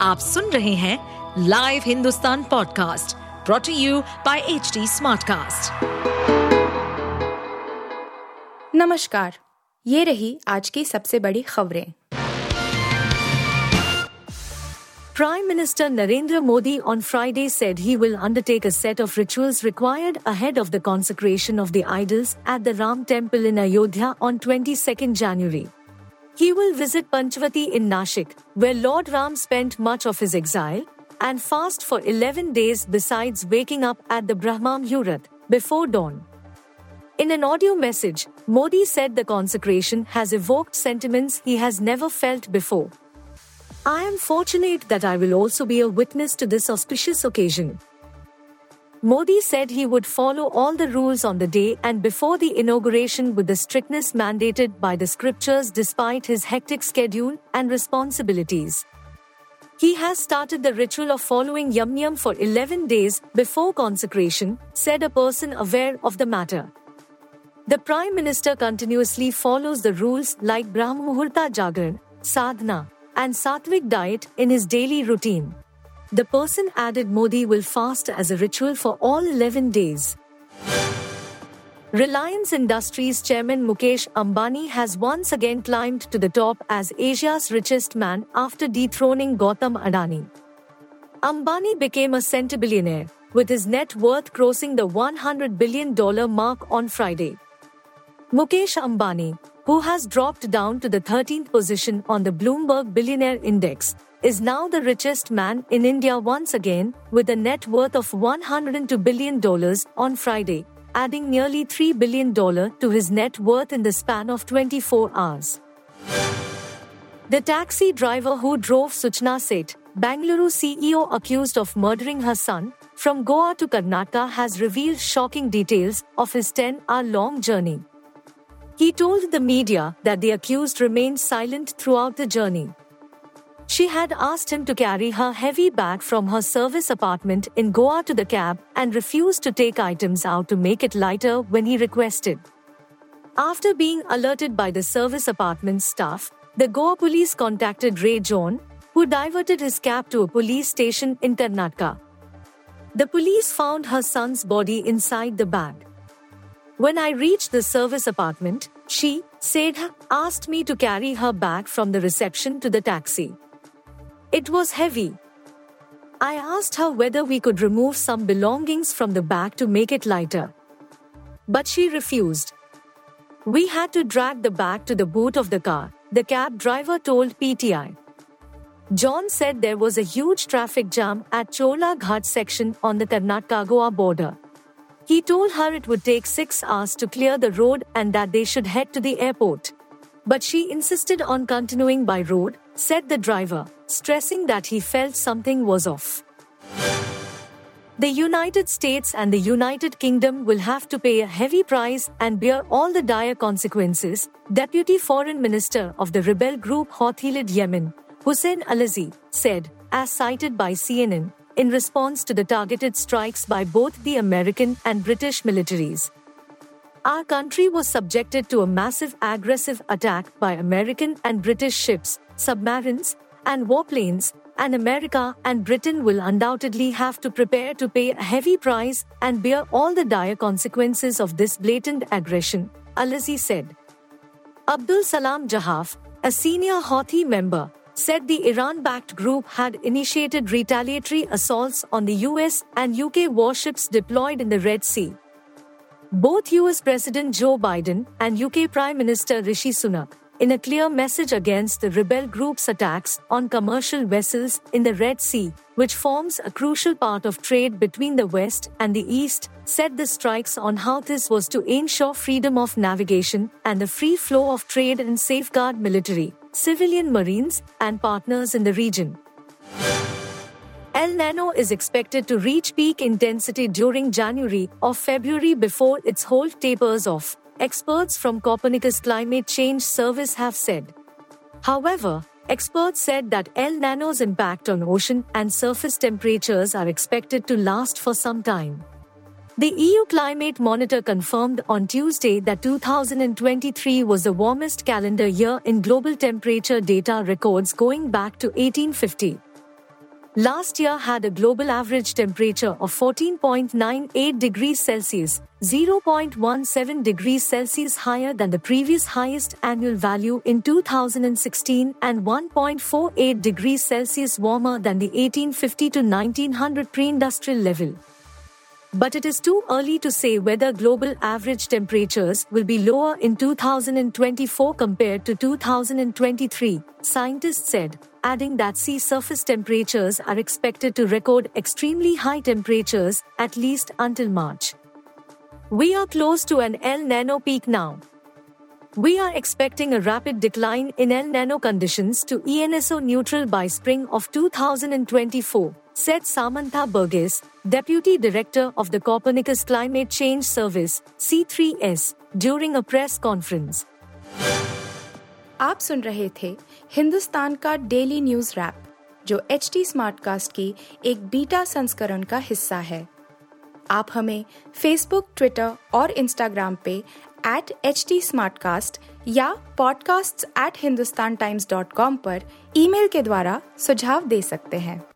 आप सुन रहे हैं live Hindustan podcast brought to you by H Smartcast. नमस्कार ये रही आज की सबसे बड़ी खबरें Prime Minister Narendra Modi on Friday said he will undertake a set of rituals required ahead of the consecration of the idols at the Ram Temple in Ayodhya on 22nd January. He will visit Panchvati in Nashik, where Lord Ram spent much of his exile, and fast for 11 days besides waking up at the Brahma Muhurat before dawn. In an audio message, Modi said the consecration has evoked sentiments he has never felt before. I am fortunate that I will also be a witness to this auspicious occasion. Modi said he would follow all the rules on the day and before the inauguration with the strictness mandated by the scriptures despite his hectic schedule and responsibilities. He has started the ritual of following Yam Niyam for 11 days before consecration, said a person aware of the matter. The Prime Minister continuously follows the rules like Brahma Muhurta Jagran, Sadhana, and Sattvic diet in his daily routine. The person added Modi will fast as a ritual for all 11 days. Reliance Industries chairman Mukesh Ambani has once again climbed to the top as Asia's richest man after dethroning Gautam Adani. Ambani became a centibillionaire, with his net worth crossing the $100 billion mark on Friday. Mukesh Ambani, who has dropped down to the 13th position on the Bloomberg Billionaire Index, is now the richest man in India once again, with a net worth of $102 billion on Friday, adding nearly $3 billion to his net worth in the span of 24 hours. The taxi driver who drove Suchana Seth, Bangalore CEO accused of murdering her son, from Goa to Karnataka has revealed shocking details of his 10 hour long journey. He told the media that the accused remained silent throughout the journey. She had asked him to carry her heavy bag from her service apartment in Goa to the cab and refused to take items out to make it lighter when he requested. After being alerted by the service apartment staff, the Goa police contacted Ray John, who diverted his cab to a police station in Karnataka. The police found her son's body inside the bag. When I reached the service apartment, she, said, asked me to carry her bag from the reception to the taxi. It was heavy. I asked her whether we could remove some belongings from the bag to make it lighter. But she refused. We had to drag the bag to the boot of the car, the cab driver told PTI. John said there was a huge traffic jam at Chorla Ghat section on the Karnataka border. He told her it would take six hours to clear the road and that they should head to the airport. But she insisted on continuing by road, said the driver, stressing that he felt something was off. The United States and the United Kingdom will have to pay a heavy price and bear all the dire consequences, Deputy Foreign Minister of the rebel group Houthi-led Yemen, Hussein Alazi, said, as cited by CNN, in response to the targeted strikes by both the American and British militaries. Our country was subjected to a massive aggressive attack by American and British ships, submarines, and warplanes, and America and Britain will undoubtedly have to prepare to pay a heavy price and bear all the dire consequences of this blatant aggression, Alazi said. Abdul Salam Jahaf, a senior Houthi member, said the Iran backed group had initiated retaliatory assaults on the US and UK warships deployed in the Red Sea. Both US President Joe Biden and UK Prime Minister Rishi Sunak, in a clear message against the rebel group's attacks on commercial vessels in the Red Sea, which forms a crucial part of trade between the West and the East, said the strikes on Houthis was to ensure freedom of navigation and the free flow of trade and safeguard military, civilian marines, and partners in the region. El Nino is expected to reach peak intensity during January or February before its hold tapers off, experts from Copernicus Climate Change Service have said. However, experts said that El Nino's impact on ocean and surface temperatures are expected to last for some time. The EU Climate Monitor confirmed on Tuesday that 2023 was the warmest calendar year in global temperature data records going back to 1850. last year had a global average temperature of 14.98 degrees Celsius, 0.17 degrees Celsius higher than the previous highest annual value in 2016 and 1.48 degrees Celsius warmer than the 1850 to 1900 pre-industrial level. But it is too early to say whether global average temperatures will be lower in 2024 compared to 2023, scientists said, adding that sea surface temperatures are expected to record extremely high temperatures at least until March. We are close to an El Nino peak now. We are expecting a rapid decline in El Nino conditions to ENSO neutral by spring of 2024 said Samantha Burgess, Deputy Director of the Copernicus Climate Change Service, C3S, during a press conference. आप सुन रहे थे हिंदुस्तान का daily news wrap जो H T Smartcast की एक beta संस्करण का हिस्सा है आप हमें फेसबुक ट्विटर और इंस्टाग्राम पे एट एच टी या podcasts@hindustantimes.com पर ईमेल के द्वारा सुझाव दे सकते हैं